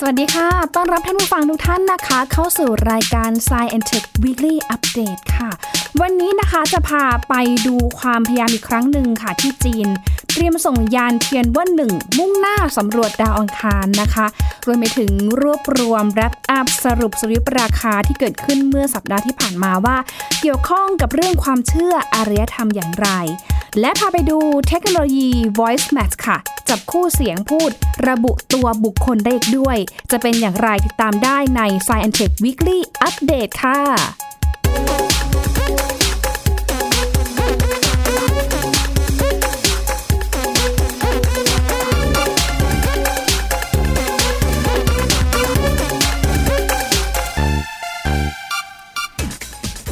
สวัสดีค่ะ ต้อนรับท่านผู้ฟังทุกท่านนะคะ เข้าสู่รายการ Science and Tech Weekly Update ค่ะ วันนี้นะคะจะพาไปดูความพยายามอีกครั้งหนึ่งค่ะที่จีน เตรียมส่งยานเทียนว่าหนึ่งมุ่งหน้าสำรวจดาวอังคารนะคะ รวมไปถึงรวบรวมแรปอัพสรุปสวิปราคาที่เกิดขึ้นเมื่อสัปดาห์ที่ผ่านมาว่า เกี่ยวข้องกับเรื่องความเชื่ออารยธรรมอย่างไร และพาไปดูเทคโนโลยี voice match ค่ะ จับคู่เสียงพูด ระบุตัวบุคคลได้อีกด้วย จะเป็นอย่างไรติดตามได้ใน Science Tech Weekly Update ค่ะ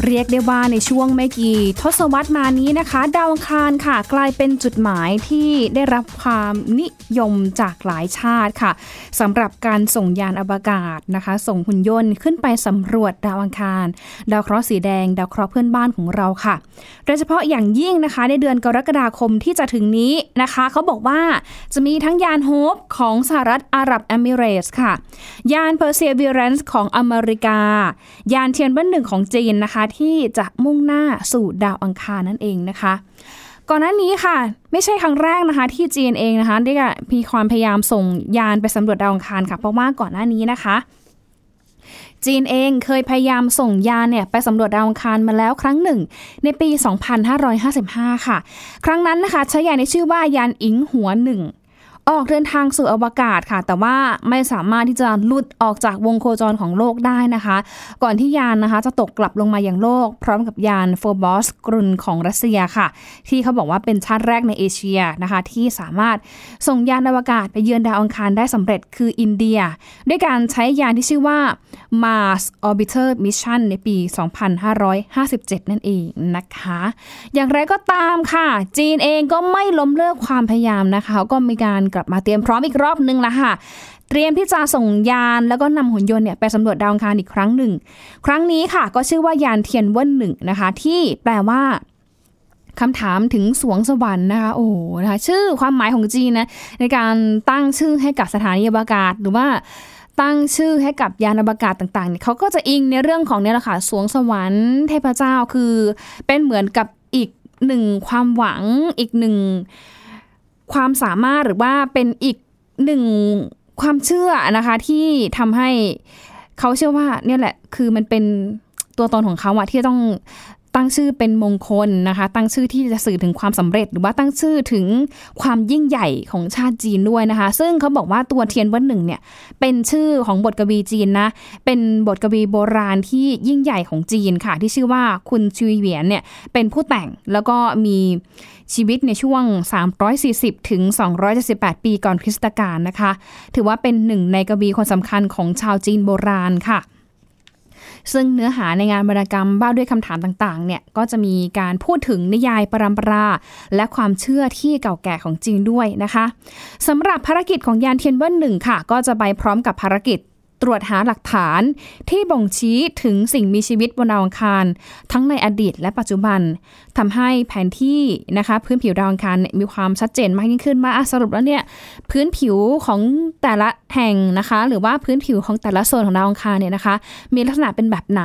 เรียกได้ว่าในช่วงไม่กี่ทศวรรษมานี้นะคะ ดาวอังคารค่ะ กลายเป็นจุดหมายที่ได้รับความนิยมจากหลายชาติค่ะสำหรับการส่งยานอวกาศนะคะ ส่งหุ่นยนต์ขึ้นไปสำรวจดาวอังคาร ดาวเคราะห์สีแดง ดาวเคราะห์เพื่อนบ้านของเราค่ะ โดยเฉพาะอย่างยิ่งนะคะ ในเดือนกรกฎาคมที่จะถึงนี้นะคะ เขาบอกว่าจะมีทั้งยาน Hope ของสหรัฐอาหรับเอมิเรตส์ค่ะ ยาน Perseverance ของอเมริกา ยานเทียนเวิ่นหนึ่งของจีนนะคะที่จะมุ่งหน้าสู่ดาวอังคารนั่นเองนะคะ ก่อนหน้านี้ค่ะ ไม่ใช่ครั้งแรกนะคะที่จีนเองนะคะได้มีความพยายามส่งยานไปสำรวจดาวอังคารค่ะเพราะว่าก่อนหน้านี้นะคะจีนเองเคยพยายามส่งยานเนี่ยไปสำรวจดาวอังคารมาแล้วครั้งหนึ่ง ในปี 2555 ค่ะ ครั้งนั้นนะคะใช้ยานในชื่อว่ายานอิงหัวหนึ่ง ออกเดินทางสู่อวกาศค่ะ แต่ว่าไม่สามารถที่จะลุดออกจากวงโคจรของโลกได้นะคะ ก่อนที่ยานนะคะจะตกกลับลงมาอย่างโลก พร้อมกับยานโฟบอสกรุนของรัสเซียค่ะ ที่เขาบอกว่าเป็นชาติแรกในเอเชียนะคะ ที่สามารถส่งยานอวกาศไปเยือนดาวอังคารได้สำเร็จคืออินเดีย ด้วยการใช้ยานที่ชื่อว่า Mars Orbiter Mission ในปี 2557 นั่นเองนะคะ อย่างไรก็ตามค่ะ จีนเองก็ไม่ล้มเลิกความพยายามนะคะก็มีการกลับมาเตรียมพร้อมอีกรอบนึงละค่ะ เตรียมที่จะส่งยานแล้วก็นำหุ่นยนต์เนี่ยไปสำรวจดาวอังคารอีกครั้งหนึ่ง ครั้งนี้ค่ะ ก็ชื่อว่ายานเทียนเว่นหนึ่งนะคะ ที่แปลว่าคำถามถึงสวงสวรรค์นะคะ โอ้โหนะคะชื่อความหมายของจีนนะในการตั้งชื่อให้กับสถานีอวกาศหรือว่าตั้งชื่อให้กับยานอวกาศต่างๆเนี่ยเขาก็จะอิงในเรื่องของเนี่ยแหละค่ะสวงสวรรค์เทพเจ้าคือเป็นเหมือนกับอีกหนึ่งความหวังอีกหนึ่ง ความสามารถหรือว่าเป็นอีกหนึ่งความเชื่อนะคะที่ทำให้เขาเชื่อว่าเนี่ยแหละคือมันเป็นตัวตนของเขาอะที่ต้อง ตั้งชื่อเป็นมงคลนะคะ ตั้งชื่อที่จะสื่อถึงความสำเร็จ หรือว่าตั้งชื่อถึงความยิ่งใหญ่ของชาติจีนด้วยนะคะ ซึ่งเขาบอกว่าตัวเทียนวันหนึ่งเนี่ยเป็นชื่อของบทกวีจีนนะเป็นบทกวีโบราณที่ยิ่งใหญ่ของจีนค่ะ ที่ชื่อว่าคุณชุยเหวียนเนี่ยเป็นผู้แต่งแล้วก็มีชีวิตในช่วง 340 ถึง 278 ปีก่อนคริสตกาลนะคะ ถือว่าเป็นหนึ่งในกวีคนสำคัญของชาวจีนโบราณค่ะ ซึ่งเนื้อหาในงานวรรณกรรมบ้าด้วยคำถามต่างๆเนี่ยก็จะมีการพูดถึงนิยายปรำปรา และความเชื่อที่เก่าแก่ของจีนด้วยนะคะสำหรับภารกิจของยานเทียนเวินหนึ่งค่ะ ก็จะไปพร้อมกับภารกิจ ตรวจหาหลักฐานที่บ่งชี้ถึงสิ่งมีชีวิตบนดาวอังคาร ทั้งในอดีตและปัจจุบันทำให้แผนที่นะคะพื้นผิวดาวอังคารมีความชัดเจนมากยิ่งขึ้นมาอะสรุปแล้วเนี่ยพื้นผิวของแต่ละแห่งนะคะ หรือว่าพื้นผิวของแต่ละโซนของดาวอังคารเนี่ยนะคะ มีลักษณะเป็นแบบไหน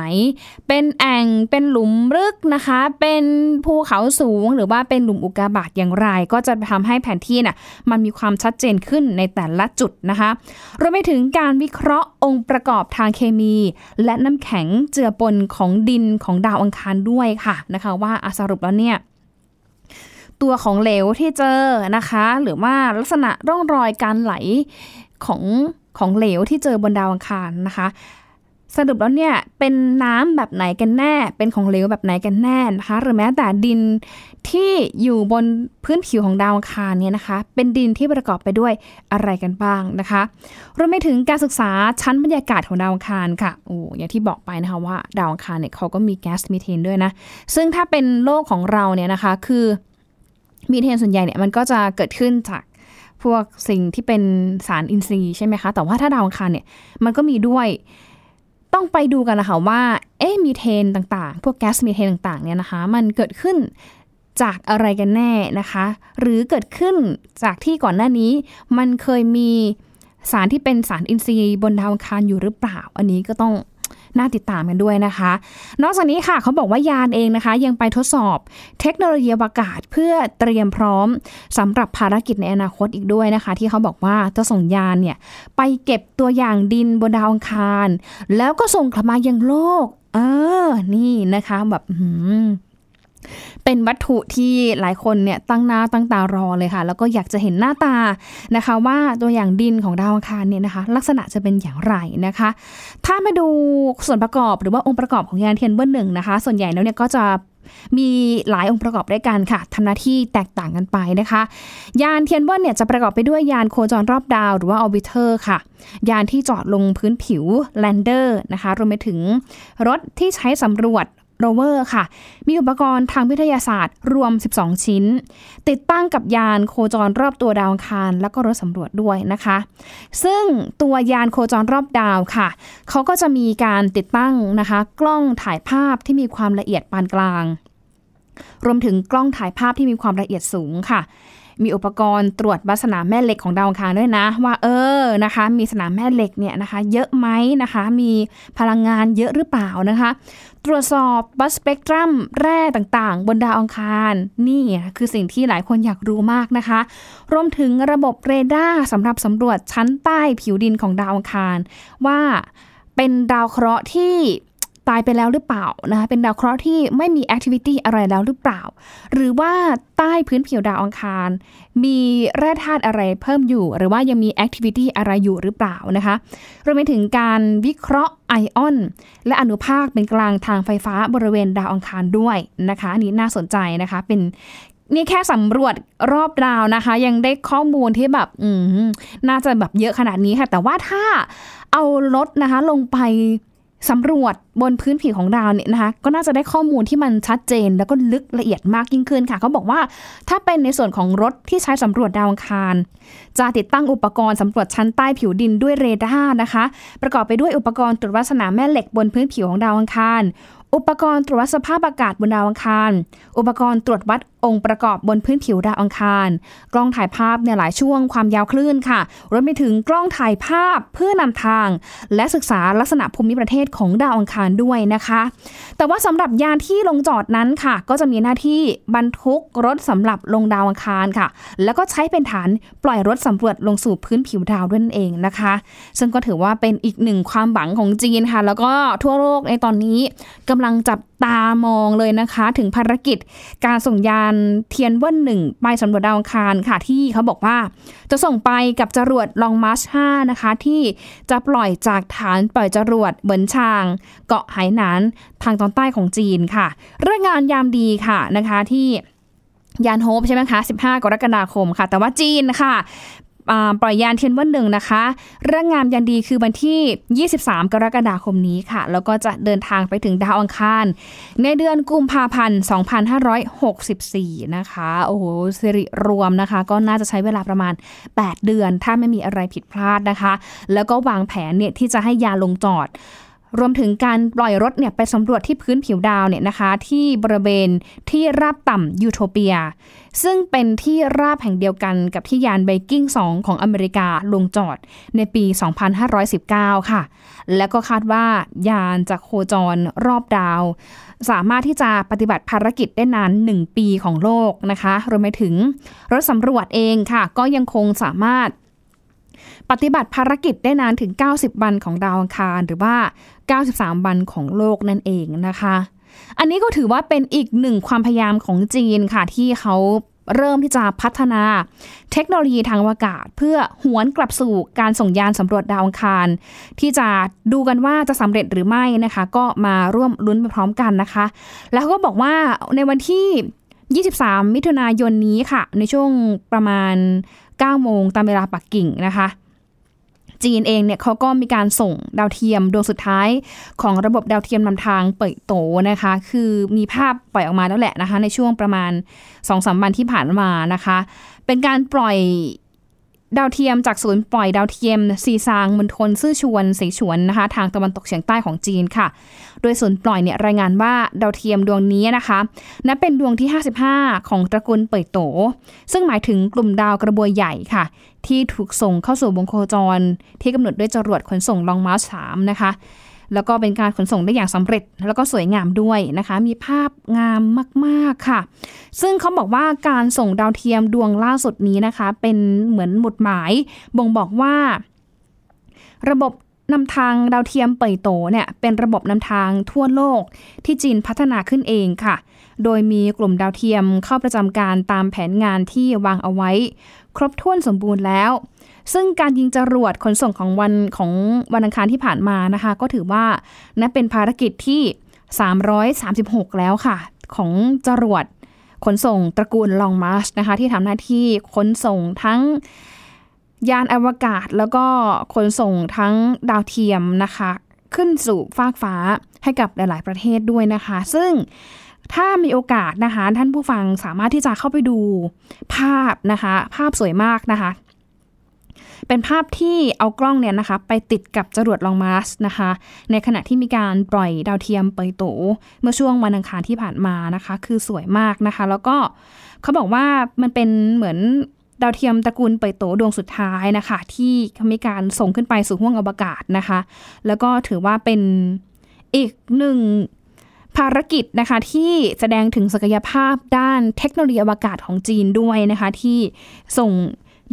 เป็นแอ่งเป็นหลุมลึกนะคะ เป็นภูเขาสูง หรือว่าเป็นหลุมอุกกาบาตอย่างไร ก็จะทำให้แผนที่น่ะมันมีความชัดเจนขึ้นในแต่ละจุดนะคะรวมไปถึงการวิเคราะห์องค์ประกอบทางเคมี และน้ำแข็งเจือปนของดินของดาวอังคารด้วยค่ะนะคะว่าสรุปแล้วเนี่ยตัวของเหลวที่เจอนะคะ หรือว่าลักษณะร่องรอยการไหลของของเหลวที่เจอบนดาวอังคารนะคะ สรุปแล้วเนี่ยเป็นน้ำแบบไหนกันแน่ เป็นของเหลวแบบไหนกันแน่นะคะ หรือแม้แต่ดินที่อยู่บนพื้นผิวของดาวอังคารเนี่ยนะคะ เป็นดินที่ประกอบไปด้วยอะไรกันบ้างนะคะรวมไปถึงการศึกษาชั้นบรรยากาศของดาวอังคารค่ะโอ้อย่างที่บอกไปนะคะว่าดาวอังคารเนี่ยเขาก็มีแก๊สมีเทนด้วยนะซึ่งถ้าเป็นโลกของเราเนี่ยนะคะคือมีเทนส่วนใหญ่เนี่ยมันก็จะเกิดขึ้นจากพวกสิ่งที่เป็นสารอินทรีย์ใช่ไหมคะแต่ว่าถ้าดาวอังคารเนี่ยมันก็มีด้วย ต้องไปดูกันนะคะว่าเอ๊ะมีเทนต่างๆ พวกแก๊สมีเทนต่างๆเนี่ยนะคะมันเกิดขึ้นจากอะไรกันแน่นะคะ หรือเกิดขึ้นจากที่ก่อนหน้านี้ มันเคยมีสารที่เป็นสารอินทรีย์บนดาวอังคารอยู่หรือเปล่า อันนี้ก็ต้อง น่าติดตามกันด้วยนะคะ นอกจากนี้ค่ะเขาบอกว่ายานเองนะคะ ยังไปทดสอบเทคโนโลยีอวกาศเพื่อเตรียมพร้อมสำหรับภารกิจในอนาคตอีกด้วยนะคะ ที่เขาบอกว่าจะส่งยานเนี่ยไปเก็บตัวอย่างดินบนดาวอังคาร แล้วก็ส่งกลับมายังโลก เออ นี่นะคะแบบ เป็นวัตถุที่หลายคนเนี่ยตั้งหน้าตั้งตารอเลยค่ะ แล้วก็อยากจะเห็นหน้าตานะคะ ว่าตัวอย่างดินของดาวอังคารเนี่ยนะคะ ลักษณะจะเป็นอย่างไรนะคะ ถ้ามาดูส่วนประกอบหรือว่าองค์ประกอบของยานเทียนเวิ่นหนึ่งนะคะ ส่วนใหญ่แล้วเนี่ยก็จะมีหลายองค์ประกอบด้วยกันค่ะทำหน้าที่แตกต่างกันไปนะคะ ยานเทียนเวิ่นเนี่ยจะประกอบไปด้วยยานโคจรรอบดาวหรือว่า orbiter ค่ะ ยานที่จอดลงพื้นผิว lander นะคะ รวมไปถึงรถที่ใช้สำรวจ โรเวอร์ค่ะ มีอุปกรณ์ทางวิทยาศาสตร์ รวม 12 ชิ้น ติดตั้งกับยานโคจรรอบตัวดาวอังคาร แล้วก็รถสำรวจด้วยนะคะ ซึ่งตัวยานโคจรรอบดาวค่ะ เขาก็จะมีการติดตั้งนะคะ กล้องถ่ายภาพที่มีความละเอียดปานกลาง รวมถึงกล้องถ่ายภาพที่มีความละเอียดสูงค่ะ มีอุปกรณ์ตรวจวัดสนามแม่เหล็กของดาวอังคารด้วยนะ ว่าเออนะคะ มีสนามแม่เหล็กเนี่ยนะคะ เยอะไหมนะคะ มีพลังงานเยอะหรือเปล่านะคะ ตรวจสอบบัสสเปกตรัมแร่ต่างๆ บนดาวอังคารนี่คือสิ่งที่หลายคนอยากรู้มากนะคะ รวมถึงระบบเรดาร์สำหรับสำรวจชั้นใต้ผิวดินของดาวอังคาร ว่าเป็นดาวเคราะห์ที่ ตายไปแล้วหรือเปล่านะคะเป็นดาวเคราะห์ที่ไม่มี activity อะไรแล้วหรือเปล่า หรือว่าใต้พื้นผิวดาวอังคาร มีแร่ธาตุอะไรเพิ่มอยู่ หรือว่ายังมี activity อะไรอยู่หรือเปล่านะคะรวมไปถึงการวิเคราะห์ไอออน และอนุภาคเป็นกลางทางไฟฟ้าบริเวณดาวอังคารด้วยนะคะอันนี้น่าสนใจนะคะเป็นนี่แค่สำรวจรอบดาวนะคะ ยังได้ข้อมูลที่แบบอืมน่าจะแบบเยอะขนาดนี้ค่ะ แต่ว่าถ้าเอารถนะคะลงไป สำรวจบนพื้นผิวของดาวเนี่ยนะคะก็น่าจะได้ข้อมูลที่มันชัดเจน แล้วก็ลึกละเอียดมากยิ่งขึ้นค่ะเขาบอกว่าถ้าเป็นในส่วนของรถที่ใช้สำรวจดาวอังคาร จะติดตั้งอุปกรณ์สำรวจชั้นใต้ผิวดินด้วยเรดาร์นะคะ ประกอบไปด้วยอุปกรณ์ตรวจวัดสนามแม่เหล็กบนพื้นผิวของดาวอังคาร อุปกรณ์ตรวจวัดสภาพอากาศบนดาวอังคาร อุปกรณ์ตรวจวัดองค์ประกอบบนพื้นผิวดาวอังคาร กล้องถ่ายภาพในหลายช่วงความยาวคลื่นค่ะรวมไปถึงกล้องถ่ายภาพเพื่อนำทาง และศึกษาลักษณะภูมิประเทศของดาวอังคารด้วยนะคะ แต่ว่าสำหรับยานที่ลงจอดนั้นค่ะ ก็จะมีหน้าที่บรรทุกรถสำหรับลงดาวอังคารค่ะ แล้วก็ใช้เป็นฐานปล่อยรถสำรวจลงสู่พื้นผิวดาวด้วยนั่นเองนะคะ ซึ่งก็ถือว่าเป็นอีกหนึ่งความหวังของจีนค่ะ แล้วก็ทั่วโลกในตอนนี้กำลังจับตามองเลยนะคะ ถึงภารกิจการส่งยานเทียนเว่นหนึ่งไปสำรวจดาวอังคารค่ะที่เขาบอกว่า จะส่งไปกับจรวดลองมาร์ช5นะคะ ที่จะปล่อยจากฐานปล่อยจรวดเหมือนชาง เกาะไหหนานทางตอนใต้ของจีนค่ะเรื่องงานยามดีค่ะนะคะที่ยานโฮปใช่ไหมคะ 15 กรกฎาคมค่ะ แต่ว่าจีนค่ะ ปล่อยยานเทียนวันหนึ่งนะคะเรื่องงามยันดีคือวันที่ 23 กรกฎาคมนี้ค่ะ แล้วก็จะเดินทางไปถึงดาวอังคาร ในเดือนกุมภาพันธ์ 2564 นะคะ โอ้โหสิริรวมนะคะ ก็น่าจะใช้เวลาประมาณ 8 เดือน ถ้าไม่มีอะไรผิดพลาดนะคะ แล้วก็วางแผนเนี่ยที่จะให้ยาลงจอด รวมถึงการปล่อยรถเนี่ยไปสำรวจที่พื้นผิวดาวเนี่ยนะคะที่บริเวณที่ราบต่ำยูโทเปีย ซึ่งเป็นที่ราบแห่งเดียวกันกับที่ยานไบกิ้ง 2 ของอเมริกาลงจอดในปี 2519 ค่ะ แล้วก็คาดว่ายานจะโคจรรอบดาว สามารถที่จะปฏิบัติภารกิจได้นาน 1 ปีของโลกนะคะรวมไปถึงรถสำรวจเองค่ะ ก็ยังคงสามารถ ปฏิบัติภารกิจได้นานถึง 90 วันของดาวอังคาร หรือว่า 93 วันของโลกนั่นเองนะคะ อันนี้ก็ถือว่าเป็นอีกหนึ่งความพยายามของจีนค่ะที่เขาเริ่มที่จะพัฒนาเทคโนโลยีทางอากาศ เพื่อหวนกลับสู่การส่งยานสำรวจดาวอังคาร ที่จะดูกันว่าจะสำเร็จหรือไม่นะคะ ก็มาร่วมลุ้นไปพร้อมกันนะคะ แล้วก็บอกว่าในวันที่ 23 มิถุนายนนี้ค่ะ ในช่วงประมาณ 9 โมงตามเวลาปักกิ่งนะคะ จีนเองเนี่ยเขาก็มีการส่งดาวเทียมดวงสุดท้ายของระบบดาวเทียมนำทางเปิดโตนะคะ คือมีภาพปล่อยออกมาแล้วแหละนะคะ ในช่วงประมาณ2อสวันที่ผ่านมานะคะ เป็นการปล่อย ดาวเทียมจากศูนย์ปล่อยดาวเทียมซีซางมณฑลซื่อชวนสีฉวนนะคะทางตะวันตกเฉียงใต้ของจีนค่ะ โดยศูนย์ปล่อยเนี่ยรายงานว่าดาวเทียมดวงนี้นะคะนับเป็นดวงที่ 55 ของตระกูลเปิดโต ซึ่งหมายถึงกลุ่มดาวกระบวยใหญ่ค่ะ ที่ถูกส่งเข้าสู่วงโคจร ที่กำหนดด้วยจรวดขนส่งลองมาร์สามนะคะ แล้วก็เป็นการขนส่งได้อย่างสำเร็จ แล้วก็สวยงามด้วยนะคะ มีภาพงามมากๆค่ะ ซึ่งเขาบอกว่าการส่งดาวเทียมดวงล่าสุดนี้นะคะ เป็นเหมือนหมุดหมาย บ่งบอกว่า ระบบนำทางดาวเทียมเป่ยโตเนี่ยเป็นระบบนำทางทั่วโลกที่จีนพัฒนาขึ้นเองค่ะ โดยมีกลุ่มดาวเทียมเข้าประจำการตามแผนงานที่วางเอาไว้ ครบถ้วนสมบูรณ์แล้ว ซึ่งการยิงจรวดขนส่งของวันของวันอังคารที่ผ่านมานะคะ ก็ถือว่านับเป็นภารกิจที่ 336 แล้วค่ะ ของจรวดขนส่งตระกูลลองมาร์ชนะคะ ที่ทำหน้าที่ขนส่งทั้งยานอวกาศแล้วก็ขนส่งทั้งดาวเทียมนะคะ ขึ้นสู่ฟากฟ้าให้กับหลาย ๆ ประเทศด้วยนะคะ ซึ่งถ้ามีโอกาสนะคะ ท่านผู้ฟังสามารถที่จะเข้าไปดูภาพนะคะ ภาพสวยมากนะคะ เป็นภาพที่เอากล้องเนี่ยนะคะ ไปติดกับจรวดลองมาร์สนะคะ ในขณะที่มีการปล่อยดาวเทียมไปโตเมื่อช่วงวันอังคารที่ผ่านมานะคะ คือสวยมากนะคะ แล้วก็เขาบอกว่ามันเป็นเหมือนดาวเทียมตระกูลเปยโตดวงสุดท้ายนะคะ ที่มีการส่งขึ้นไปสู่ห้วงอวกาศนะคะ แล้วก็ถือว่าเป็นอีกหนึ่งภารกิจนะคะที่แสดงถึงศักยภาพด้านเทคโนโลยีอวกาศของจีนด้วยนะคะ ที่ส่ง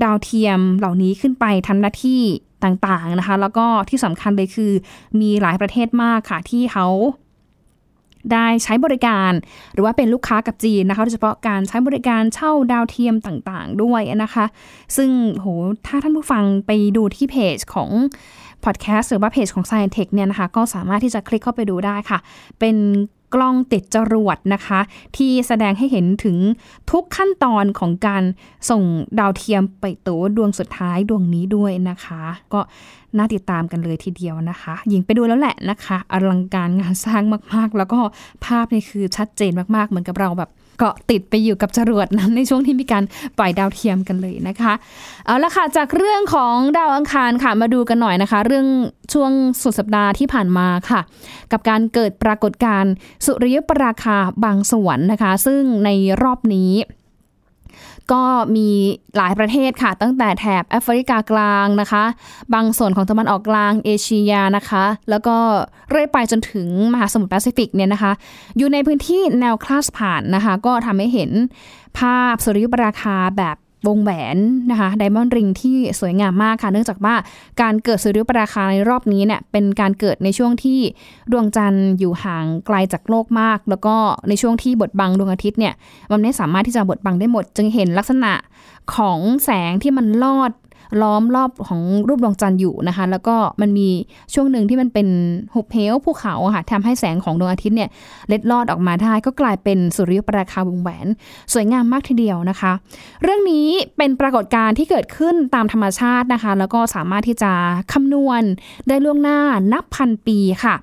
ดาวเทียมเหล่านี้ขึ้นไปทำหน้าที่ต่างๆนะคะ แล้วก็ที่สำคัญเลยคือมีหลายประเทศมากค่ะที่เขาได้ใช้บริการ หรือว่าเป็นลูกค้ากับจีนนะคะโดยเฉพาะการใช้บริการเช่าดาวเทียมต่างๆ ด้วยนะคะ ซึ่งโหถ้าท่านผู้ฟังไปดูที่เพจของพอดแคสต์หรือว่าเพจของ Science Tech เนี่ยนะคะ ก็สามารถที่จะคลิกเข้าไปดูได้ค่ะ เป็น กล้องติดจรวดนะคะ ที่แสดงให้เห็นถึงทุกขั้นตอนของการส่งดาวเทียมไปตัวดวงสุดท้ายดวงนี้ด้วยนะคะ ก็น่าติดตามกันเลยทีเดียวนะคะยิงไปดูแล้วแหละนะคะ อลังการงานสร้างมากๆ แล้วก็ภาพนี่คือชัดเจนมากๆ เหมือนกับเราแบบ เกาะติดไปอยู่กับจรวดนั้นในช่วงที่มีการปล่อยดาวเทียมกันเลยนะคะเอาละค่ะจากเรื่องของดาวอังคารค่ะมาดูกันหน่อยนะคะ เรื่องช่วงสุดสัปดาห์ที่ผ่านมาค่ะ กับการเกิดปรากฏการณ์สุริยุปราคาบางส่วนนะคะ ซึ่งในรอบนี้ ก็มีหลายประเทศค่ะ ตั้งแต่แถบแอฟริกากลางนะคะ บางส่วนของตะวันออกกลางเอเชียนะคะ แล้วก็เรื่อยไปจนถึงมหาสมุทรแปซิฟิกเนี่ยนะคะ อยู่ในพื้นที่แนวคราสผ่านนะคะ ก็ทำให้เห็นภาพสุริยุปราคาแบบ วงแหวนนะคะไดมอนด์ริงที่สวยงามมากค่ะ เนื่องจากว่าการเกิดสุริยุปราคาในรอบนี้เนี่ยเป็นการเกิดในช่วงที่ดวงจันทร์อยู่ห่างไกลจากโลกมาก แล้วก็ในช่วงที่บดบังดวงอาทิตย์เนี่ยมันไม่สามารถที่จะบดบังได้หมด จึงเห็นลักษณะของแสงที่มันลอด ล้อมรอบของรูปดวงจันทร์อยู่นะคะ แล้วก็มันมีช่วงหนึ่งที่มันเป็นหุบเหวภูเขาค่ะทำให้แสงของดวงอาทิตย์เนี่ยเล็ดลอดออกมาได้ก็กลายเป็นสุริยุปราคาวงแหวน สวยงามมากทีเดียวนะคะ เรื่องนี้เป็นปรากฏการณ์ที่เกิดขึ้นตามธรรมชาตินะคะ แล้วก็สามารถที่จะคำนวณได้ล่วงหน้านับพันปีค่ะ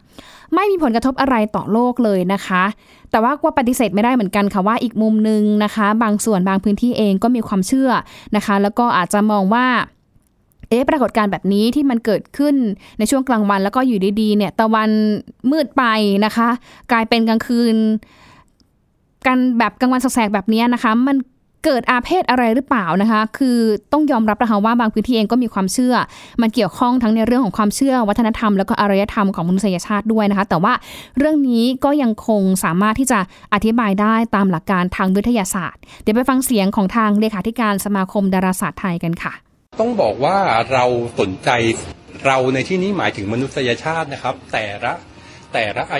ไม่มีผลกระทบอะไรต่อโลกเลยนะคะ แต่ว่าก็ปฏิเสธไม่ได้เหมือนกันค่ะว่าอีกมุมหนึ่งนะคะ บางส่วนบางพื้นที่เองก็มีความเชื่อนะคะ แล้วก็อาจจะมองว่าเอ๊ะปรากฏการณ์แบบนี้ที่มันเกิดขึ้นในช่วงกลางวันแล้วก็อยู่ดีๆเนี่ยตะวันมืดไปนะคะ กลายเป็นกลางคืนกันแบบกลางวันแสกแบบนี้นะคะ มัน เกิดอาเพศอะไรหรือเปล่านะคะ คือต้องยอมรับนะคะว่าบางพื้นที่เองก็มีความเชื่อ มันเกี่ยวข้องทั้งในเรื่องของความเชื่อ วัฒนธรรม แล้วก็อารยธรรมของมนุษยชาติด้วยนะคะ แต่ว่าเรื่องนี้ก็ยังคงสามารถที่จะอธิบายได้ตามหลักการทางวิทยาศาสตร์ เดี๋ยวไปฟังเสียงของทางเลขาธิการสมาคมดาราศาสตร์ไทยกันค่ะ ต้องบอกว่าเราสนใจเราในที่นี้หมายถึงมนุษยชาตินะครับ แต่ละแต่ละอ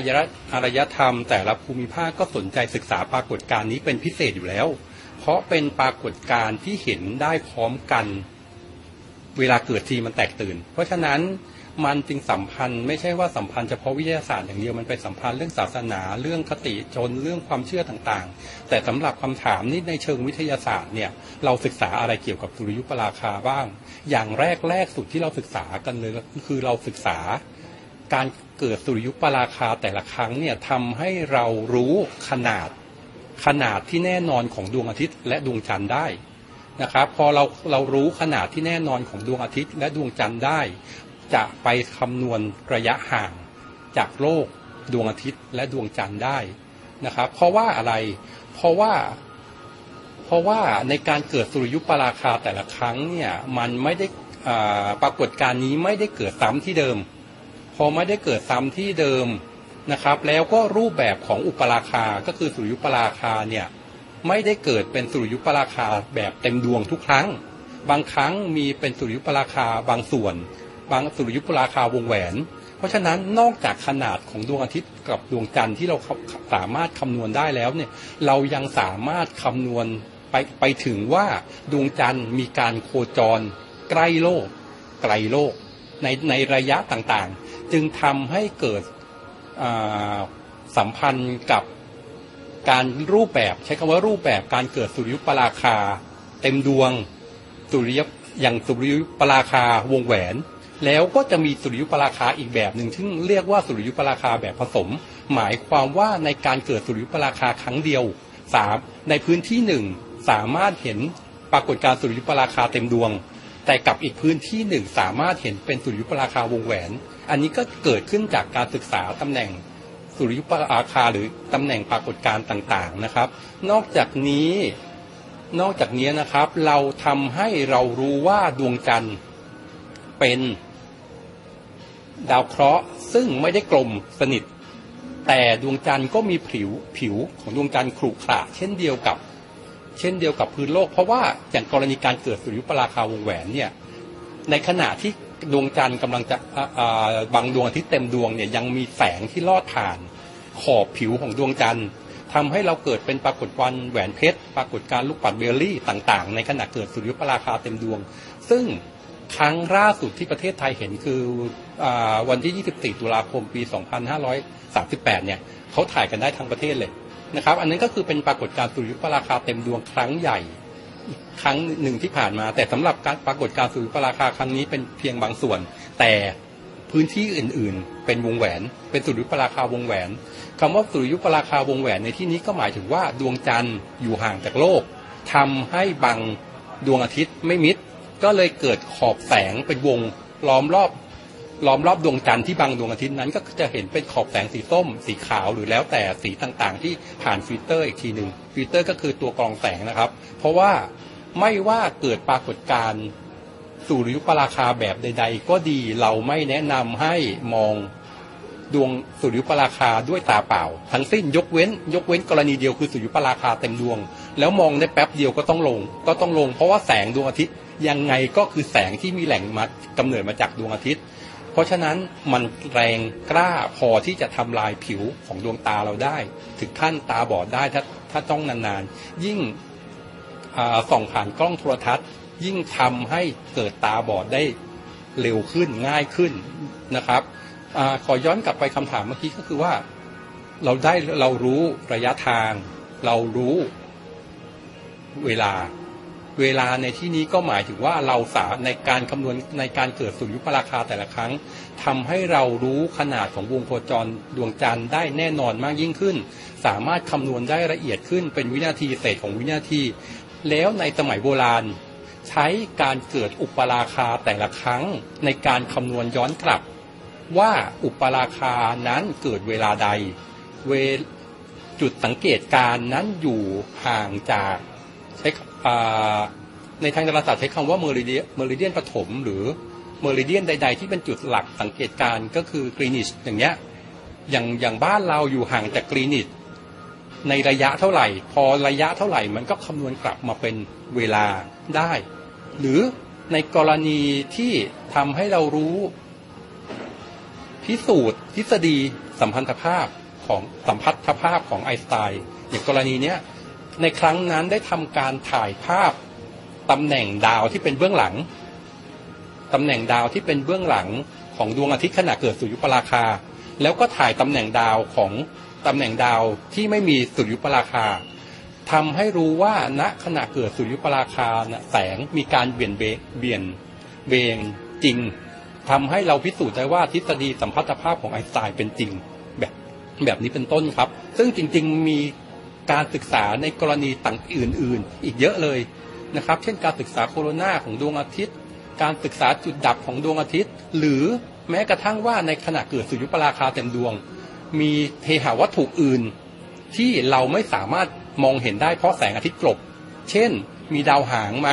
ารยธรรม แต่ละภูมิภาคก็สนใจศึกษาปรากฏการณ์นี้เป็นพิเศษอยู่แล้ว เพราะเป็นปรากฏการณ์ที่เห็นได้พร้อมกัน เวลาเกิดทีมันแตกตื่น เพราะฉะนั้นมันจึงสัมพันธ์ไม่ใช่ว่าสัมพันธ์เฉพาะวิทยาศาสตร์อย่างเดียวมันไปสัมพันธ์เรื่องศาสนาเรื่องคติชนเรื่องความเชื่อต่างๆ แต่สำหรับคำถามนี้ในเชิงวิทยาศาสตร์เนี่ยเราศึกษาอะไรเกี่ยวกับสุริยุปราคาบ้าง อย่างแรกแรกสุดที่เราศึกษากันเลยคือเราศึกษา การเกิดสุริยุปราคาแต่ละครั้งเนี่ยทำให้เรารู้ขนาด ขนาดที่แน่นอนของดวงอาทิตย์และดวงจันทร์ได้นะครับพอเราเรารู้ขนาดที่แน่นอนของดวงอาทิตย์และดวงจันทร์ได้ จะไปคำนวณระยะห่างจากโลกดวงอาทิตย์และดวงจันทร์ได้นะครับ เพราะว่าอะไรเพราะว่าเพราะว่าในการเกิดสุริยุปราคาแต่ละครั้งเนี่ยมันไม่ได้ปรากฏการณ์นี้ไม่ได้เกิดซ้ำที่เดิม พอไม่ได้เกิดซ้ำที่เดิม นะครับ แล้วก็รูปแบบของอุปราคาก็คือสุริยุปราคาเนี่ยไม่ได้เกิดเป็นสุริยุปราคาแบบเต็มดวงทุกครั้ง บางครั้งมีเป็นสุริยุปราคาบางส่วน บางสุริยุปราคาวงแหวน เพราะฉะนั้นนอกจากขนาดของดวงอาทิตย์กับดวงจันทร์ที่เราสามารถคำนวณได้แล้วเนี่ยเรายังสามารถคำนวณไปไปถึงว่าดวงจันทร์มีการโคจร ใกล้โลก ไกลโลกในในระยะต่างๆ จึงทำให้เกิด สัมพันธ์กับการรูปแบบใช้คำว่ารูปแบบการเกิดสุริยุปราคา เต็มดวงสุริยอย่างสุริยุปราคาวงแหวน แล้วก็จะมีสุริยุปราคาอีกแบบหนึ่งซึ่งเรียกว่าสุริยุปราคาแบบผสม หมายความว่าในการเกิดสุริยุปราคาครั้งเดียวสามในพื้นที่หนึ่งสามารถเห็นปรากฏการสุริยุปราคาเต็มดวง แต่กับอีกพื้นที่หนึ่งสามารถเห็นเป็นสุริยุปราคาวงแหวน อันนี้ก็เกิดขึ้นจากการศึกษาตำแหน่งสุริยุปราคาหรือตำแหน่งปรากฏการณ์ต่างๆนะครับ นอกจากนี้นอกจากนี้นะครับ เราทำให้เรารู้ว่าดวงจันทร์เป็นดาวเคราะห์ซึ่งไม่ได้กลมสนิท แต่ดวงจันทร์ก็มีผิวผิวของดวงจันทร์ขรุขระเช่นเดียวกับ เช่นเดียวกับพื้นโลก เพราะว่าอย่างกรณีการเกิดสุริยุปราคาวงแหวนเนี่ยในขณะที่ ดวงจันทร์กำลังจะบางดวงอาทิตย์เต็มดวงเนี่ยยังมีแสงที่ลอดผ่านขอบผิวของดวงจันทร์ทำให้เราเกิดเป็นปรากฏวันแหวนเพชร ปรากฏการลูกปัดเบลลี่ต่างๆ ในขณะเกิดสุริยุปราคาเต็มดวง ซึ่งครั้งล่าสุดที่ประเทศไทยเห็นคืออวันที่ 24 ตุลาคมปี 2538 เนี่ยเขาถ่ายกันได้ทั้งประเทศเลยนะครับ อันนั้นก็คือเป็นปรากฏการณ์สุริยุปราคาเต็มดวงครั้งใหญ่ ครั้งหนึ่งที่ผ่านมา แต่สำหรับการปรากฏการสุริยุปราคาครั้งนี้เป็นเพียงบางส่วน แต่พื้นที่อื่น ๆ เป็นวงแหวน เป็นสุริยุปราคาวงแหวนคำว่าสุริยุปราคาวงแหวนในที่นี้ก็หมายถึงว่าดวงจันทร์อยู่ห่างจากโลกทำให้บังดวงอาทิตย์ไม่มิดก็เลยเกิดขอบแสงเป็นวงล้อมรอบล้อมรอบดวงจันทร์ที่บังดวงอาทิตย์นั้นก็จะเห็นเป็นขอบแสงสีส้ม สีขาวหรือแล้วแต่สีต่างๆ ที่ผ่านฟิลเตอร์อีกทีหนึ่งฟิลเตอร์ก็คือตัวกรองแสงนะครับ เพราะว่า ไม่ว่าเกิดปรากฏการณ์สุริยุปราคาแบบใด ๆ ก็ดีเราไม่แนะนำให้มองดวงสุริยุปราคาด้วยตาเปล่า ทั้งสิ้นยกเว้น ยกเว้นกรณีเดียวคือสุริยุปราคาเต็มดวง แล้วมองได้แป๊บเดียวก็ต้องลง ก็ต้องลง เพราะว่าแสงดวงอาทิตย์ยังไงก็คือแสงที่มีแหล่งมากำเนิดมาจากดวงอาทิตย์ เพราะฉะนั้นมันแรงกล้าพอที่จะทำลายผิวของดวงตาเราได้ ถึงขั้นตาบอดได้ถ้าถ้าต้องนานๆ ยิ่ง ส่องผ่านกล้องโทรทัศน์ ยิ่งทำให้เกิดตาบอดได้เร็วขึ้นง่ายขึ้นนะครับอขอย้อนกลับไปคำถามเมื่อกี้ก็คือว่า เราได้เรารู้ระยะทาง เรารู้เวลา เวลาในที่นี้ก็หมายถึงว่าเราสาในการคำนวณในการเกิดสุริยุปราคาแต่ละครั้งทำให้เรารู้ขนาดของวงโคจรดวงจันทร์ได้แน่นอนมากยิ่งขึ้น สามารถคำนวณได้ละเอียดขึ้นเป็นวินาทีเศษของวินาที แล้วในสมัยโบราณ ใช้การเกิดอุปราคาแต่ละครั้งในการคำนวณย้อนกลับ ว่าอุปราคานั้นเกิดเวลาใด เวจุดสังเกตการนั้นอยู่ห่างจากใช้ในทางดาราศาสตร์ใช้คำว่าเมอริเดียเมริเดียนปฐมหรือเมอริเดียนใด ๆ ที่เป็นจุดหลักสังเกตการก็คือกรีนิชอย่างเงี้ยอย่างอย่างบ้านเราอยู่ห่างจากกรีนิช ในระยะเท่าไหร่ พอระยะเท่าไหร่มันก็คำนวณกลับมาเป็นเวลาได้ หรือในกรณีที่ทำให้เรารู้ พิสูจน์ ทฤษฎีสัมพันธภาพของสัมพัทธภาพของไอน์สไตน์อย่างกรณีเนี้ยในครั้งนั้นได้ทำการถ่ายภาพตำแหน่งดาวที่เป็นเบื้องหลังตำแหน่งดาวที่เป็นเบื้องหลังของดวงอาทิตย์ขณะเกิดสุริยุปราคา แล้วก็ถ่ายตำแหน่งดาวของ ตำแหน่งดาวที่ไม่มีสุริยุปราคาทำให้รู้ว่าณขณะเกิดสุริยุปราคาแสงมีการเบี่ยนเบี่ยนเบงจริงทำให้เราพิสูจน์ได้ว่าทฤษฎีสัมพัทธภาพของไอน์สไตน์เป็นจริงแบบแบบนี้เป็นต้นครับ ซึ่งจริง ๆ มีการศึกษาในกรณีต่างอื่น ๆ อีกเยอะเลยนะครับ เช่นการศึกษาโคโรนาของดวงอาทิตย์ การศึกษาจุดดับของดวงอาทิตย์ หรือแม้กระทั่งว่าในขณะเกิดสุริยุปราคาเต็มดวง มีเทหาวัตถุอื่น ที่เราไม่สามารถมองเห็นได้เพราะแสงอาทิตย์กลบ เช่น มีดาวหางไหม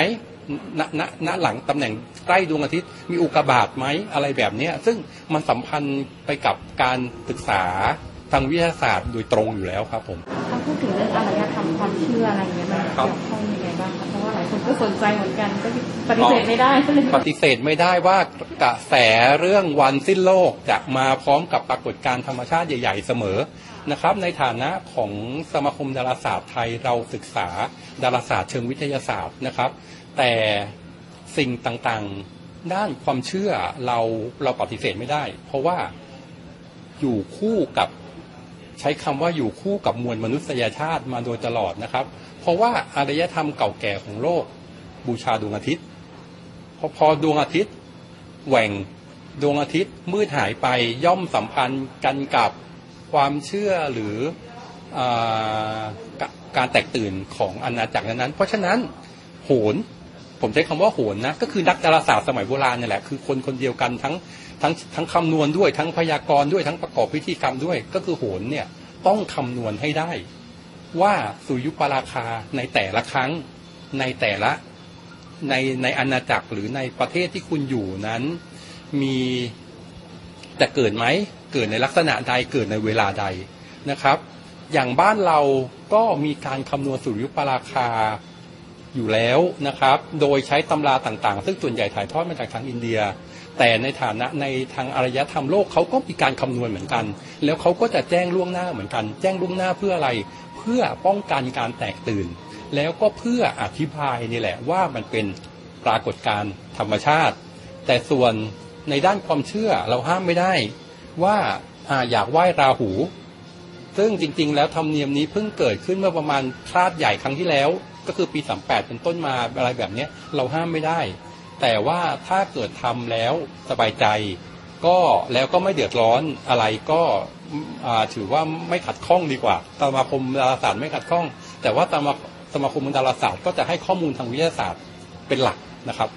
ณณณหลังตำแหน่งใกล้ดวงอาทิตย์ มีอุกกาบาตไหมอะไรแบบเนี้ยซึ่งมันสัมพันธ์ไปกับการศึกษาทางวิทยาศาสตร์โดยตรงอยู่แล้วครับผมถ้าพูดถึงเรื่องอารยธรรมความเชื่ออะไรเงี้ยมันครัเกี่บยวข้องยังไงบ้างคะเพราะว่ายคนก็สนใจเหมือนกันก็ปฏิเสธไม่ได้ก็เลยปฏิเสธไม่ได้ว่ากระแสเรื่องวันสิ้นโลกจะมาพร้อมกับปรากฏการณ์ธรรมชาติใหญ่ ๆ เสมอนะครับ ในฐานะของสมาคมดาราศาสตร์ไทยเราศึกษาดาราศาสตร์เชิงวิทยาศาสตร์นะครับ แต่สิ่งต่างๆด้านความเชื่อเราเราปฏิเสธไม่ได้ เพราะว่าอยู่คู่กับใช้คำว่าอยู่คู่กับมวลมนุษยชาติมาโดยตลอดนะครับ เพราะว่าอารยธรรมเก่าแก่ของโลก บูชาดวงอาทิตย์พอพอดวงอาทิตย์แหว่งดวงอาทิตย์มืดหายไปย่อมสัมพันธ์กันกับความเชื่อหรืออการแตกตื่นของอาณาจักรนั้น เพราะฉะนั้นโหนผมใช้คำว่าโหนนะก็คือนักดาราศาสตร์สมัยโบราณนี่แหละคือคนคนเดียวกันทั้งทั้งทั้งคำนวณด้วยทั้งพยากรณ์ด้วยทั้งประกอบพิธีกรรมด้วย ก็คือโหนเนี่ยต้องคำนวณให้ได้ ว่าสุริยุปราคาในแต่ละครั้งในแต่ละในในอาณาจักรหรือในประเทศที่คุณอยู่นั้น มีจะเกิดไหมเกิดในลักษณะใดเกิดในเวลาใดนะครับ อย่างบ้านเราก็มีการคำนวณสุริยุปราคาอยู่แล้วนะครับ โดยใช้ตำราต่างๆ ซึ่งส่วนใหญ่ถ่ายทอดมาจากทางอินเดีย แต่ในฐานะในทางอารยธรรมโลกเขาก็มีการคำนวณเหมือนกัน แล้วเขาก็จะแจ้งล่วงหน้าเหมือนกัน แจ้งล่วงหน้าเพื่ออะไร เพื่อป้องกันการแตกตื่น แล้วก็เพื่ออธิบายนี่แหละว่ามันเป็นปรากฏการณ์ธรรมชาติ แต่ส่วนในด้านความเชื่อเราห้ามไม่ได้ว่าอาอยากไหว้ราหู ซึ่งจริงๆ แล้วธรรมเนียมนี้เพิ่งเกิดขึ้นเมื่อประมาณคราดใหญ่ครั้งที่แล้ว ก็คือปี 38 เป็นต้นมาอะไรแบบนี้เราห้ามไม่ได้ แต่ว่าถ้าเกิดทำแล้วสบายใจ ก็แล้วก็ไม่เดือดร้อนอะไรก็ถือว่าไม่ขัดข้องดีกว่าสมาคมดาราศาสตร์ไม่ขัดข้อง แต่ว่าสมาสมาคมดาราศาสตร์ก็จะให้ข้อมูลทางวิทยาศาสตร์เป็นหลักนะครับ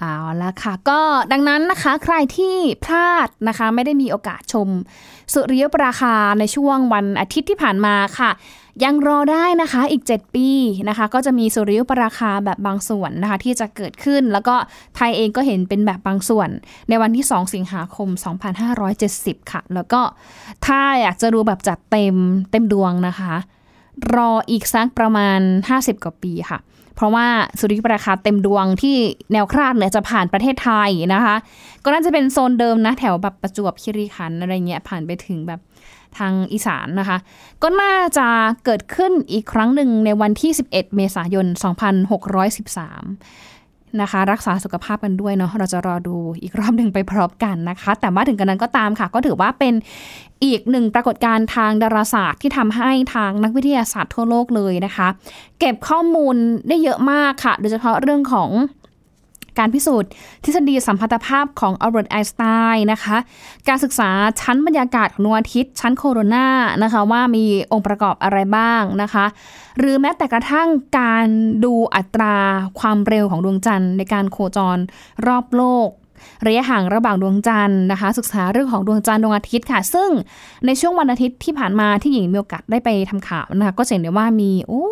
เอาละค่ะ ก็ดังนั้นนะคะใครที่พลาดนะคะ ไม่ได้มีโอกาสชม สุริยปราคาในช่วงวันอาทิตย์ที่ผ่านมาค่ะ ยังรอได้นะคะอีก 7 ปีนะคะ ก็จะมีสุริยุปราคาแบบบางส่วนนะคะ ที่จะเกิดขึ้นแล้วก็ไทยเองก็เห็นเป็นแบบบางส่วน ในวันที่ 2 สิงหาคม 2570 ค่ะ แล้วก็ถ้าอยากจะดูแบบจัดเต็มเต็มดวงนะคะ รออีกสักประมาณ 50 กว่าปีค่ะ เพราะว่าสุริยุปราคาเต็มดวงที่แนวคราดเนี่ยจะผ่านประเทศไทยนะคะ ก็น่าจะเป็นโซนเดิมนะแถวแบบประจวบคีรีขันธ์อะไรเงี้ยผ่านไปถึงแบบ ทางอีสานนะคะ ก็น่าจะเกิดขึ้นอีกครั้งหนึ่งในวันที่ 11 เมษายน 2613 นะคะ รักษาสุขภาพกันด้วยเนาะเราจะรอดูอีกรอบหนึ่งไปพร้อมกันนะคะ แต่มาถึงกันนั้นก็ตามค่ะ ก็ถือว่าเป็นอีกหนึ่งปรากฏการณ์ทางดาราศาสตร์ที่ทำให้ทางนักวิทยาศาสตร์ทั่วโลกเลยนะคะ เก็บข้อมูลได้เยอะมากค่ะ โดยเฉพาะเรื่องของ การพิสูจน์ ทฤษฎีสัมพัทธภาพของอัลเบิร์ตไอน์สไตน์นะคะ การศึกษาชั้นบรรยากาศของดวงอาทิตย์ ชั้นโคโรนานะคะว่ามีองค์ประกอบอะไรบ้างนะคะ หรือแม้แต่กระทั่งการดูอัตราความเร็วของดวงจันทร์ในการโคจรรอบโลก ระยะห่างระหว่างดวงจันทร์นะคะ ศึกษาเรื่องของดวงจันทร์ดวงอาทิตย์ค่ะ ซึ่งในช่วงวันอาทิตย์ที่ผ่านมาที่หญิงมีโอกาสได้ไปทำข่าวนะคะก็เห็นได้ว่ามีโอ้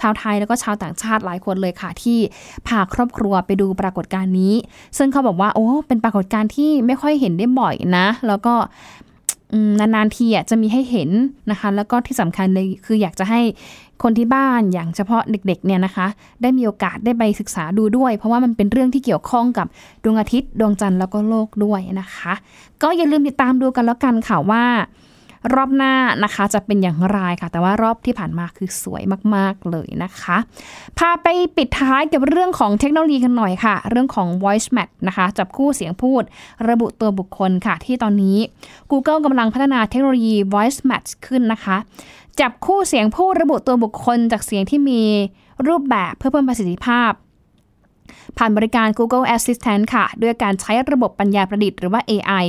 ชาวไทยแล้วก็ชาวต่างชาติหลายคนเลยค่ะ ที่พาครอบครัวไปดูปรากฏการณ์นี้ ซึ่งเขาบอกว่าโอ้เป็นปรากฏการณ์ที่ไม่ค่อยเห็นได้บ่อยนะ แล้วก็ นานๆทีอะจะมีให้เห็นนะคะ แล้วก็ที่สำคัญเลยคืออยากจะให้คนที่บ้านอย่างเฉพาะเด็กๆเนี่ยนะคะ ได้มีโอกาสได้ไปศึกษาดูด้วย เพราะว่ามันเป็นเรื่องที่เกี่ยวข้องกับดวงอาทิตย์ ดวงจันทร์แล้วก็โลกด้วยนะคะ ก็อย่าลืมติดตามดูกันแล้วกันค่ะว่า รอบหน้านะคะจะเป็นอย่างไรค่ะ แต่ว่ารอบที่ผ่านมาคือสวยมากๆเลยนะคะ พาไปปิดท้ายกับเรื่องของเทคโนโลยีกันหน่อยค่ะ เรื่องของ voice match นะคะจับคู่เสียงพูด ระบุตัวบุคคลค่ะ ที่ตอนนี้ Google กำลังพัฒนาเทคโนโลยี voice match ขึ้นนะคะ จับคู่เสียงพูดระบุตัวบุคคล จากเสียงที่มีรูปแบบเพื่อเพิ่มประสิทธิภาพ ผ่านบริการ Google Assistant ค่ะ ด้วยการใช้ระบบปัญญาประดิษฐ์หรือว่า AI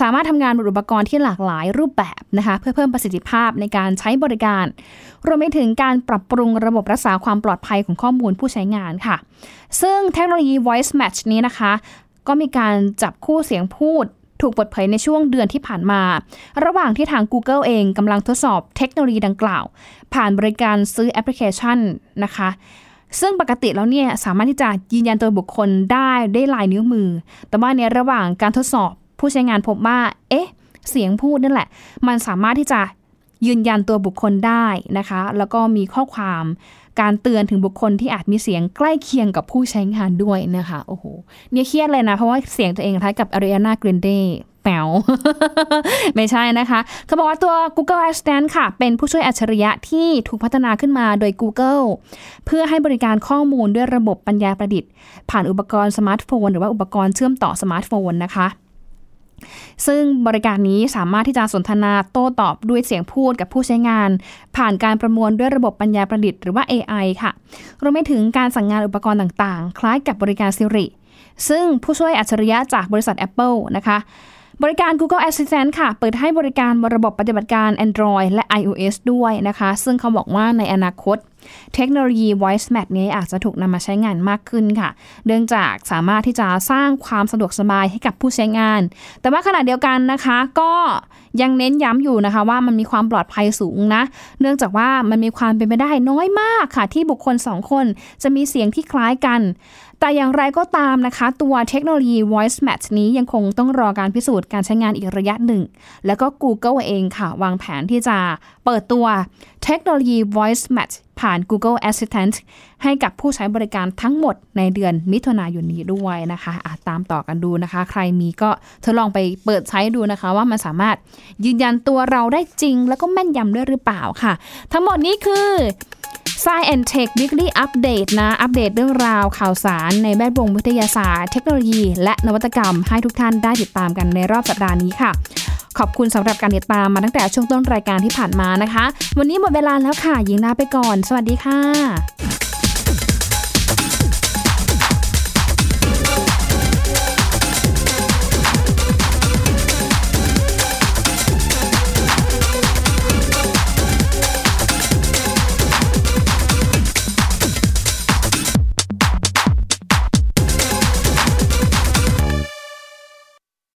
สามารถทำงานบนอุปกรณ์ที่หลากหลายรูปแบบนะคะ เพื่อเพิ่มประสิทธิภาพในการใช้บริการ รวมไปถึงการปรับปรุงระบบรักษาความปลอดภัยของข้อมูลผู้ใช้งานค่ะ ซึ่งเทคโนโลยี Voice Match นี้นะคะ ก็มีการจับคู่เสียงพูดถูกเปิดเผยในช่วงเดือนที่ผ่านมา ระหว่างที่ทาง Google เองกำลังทดสอบเทคโนโลยีดังกล่าว ผ่านบริการซื้อแอปพลิเคชันนะคะ ซึ่งปกติแล้วเนี่ยสามารถที่จะยืนยันตัวบุคคลได้ได้ลายนิ้วมือ แต่ว่าในระหว่างการทดสอบผู้ใช้งานพบว่า เอ๊ะ เสียงพูดนั่นแหละ มันสามารถที่จะยืนยันตัวบุคคลได้นะคะ แล้วก็มีข้อความการเตือนถึงบุคคลที่อาจมีเสียงใกล้เคียงกับผู้ใช้งานด้วยนะคะ โอ้โห เนี่ยเครียดเลยนะ เพราะว่าเสียงตัวเองคล้ายกับอาริอานาเกรนเดแปวไม่ใช่นะคะ เขาบอกว่าตัว Google Assistant ค่ะ เป็นผู้ช่วยอัจฉริยะที่ถูกพัฒนาขึ้นมาโดย Google เพื่อให้บริการข้อมูลด้วยระบบปัญญาประดิษฐ์ ผ่านอุปกรณ์สมาร์ทโฟน หรือว่าอุปกรณ์เชื่อมต่อสมาร์ทโฟนนะคะซึ่งบริการนี้สามารถที่จะสนทนาโต้ตอบด้วยเสียงพูดกับผู้ใช้งาน ผ่านการประมวลด้วยระบบปัญญาประดิษฐ์หรือว่า AI ค่ะรวมไปถึงการสั่งงานอุปกรณ์ต่างๆ คล้ายกับบริการ Siri ซึ่งผู้ช่วยอัจฉริยะจากบริษัท Apple นะคะ บริการ Google Assistant ค่ะ เปิดให้บริการบนระบบปฏิบัติการ Android และ iOS ด้วยนะคะ ซึ่งเขาบอกว่าในอนาคต เทคโนโลยี Voice Match นี้อาจจะถูกนำมาใช้งานมากขึ้นค่ะ เนื่องจากสามารถที่จะสร้างความสะดวกสบายให้กับผู้ใช้งาน แต่ว่าขณะเดียวกันนะคะ ก็ยังเน้นย้ำอยู่นะคะว่ามันมีความปลอดภัยสูงนะ เนื่องจากว่ามันมีความเป็นไปได้น้อยมากค่ะ ที่บุคคลสองคนจะมีเสียงที่คล้ายกัน แต่อย่างไรก็ตามนะคะ ตัวเทคโนโลยี Voice Match นี้ยังคงต้องรอการพิสูจน์การใช้งานอีกระยะหนึ่ง แล้วก็ Google เองค่ะ วางแผนที่จะเปิดตัวเทคโนโลยี Voice Match ผ่าน Google Assistant ให้กับผู้ใช้บริการทั้งหมดในเดือนมิถุนายนนี้ด้วยนะคะอะตามต่อกันดูนะคะ ใครมีก็ทดลองไปเปิดใช้ดูนะคะ ว่ามันสามารถยืนยันตัวเราได้จริง แล้วก็แม่นยำด้วยหรือเปล่าค่ะ ทั้งหมดนี้คือ Science and Tech Weekly Update นะ อัปเดตเรื่องราวข่าวสารในแวดวงวิทยาศาสตร์ เทคโนโลยี และนวัตกรรมให้ทุกท่านได้ติดตามกันในรอบสัปดาห์นี้ค่ะ ขอบคุณสำหรับการติดตามมาตั้งแต่ช่วงต้นรายการที่ผ่านมานะคะ วันนี้หมดเวลาแล้วค่ะยิงลาไปก่อน สวัสดีค่ะ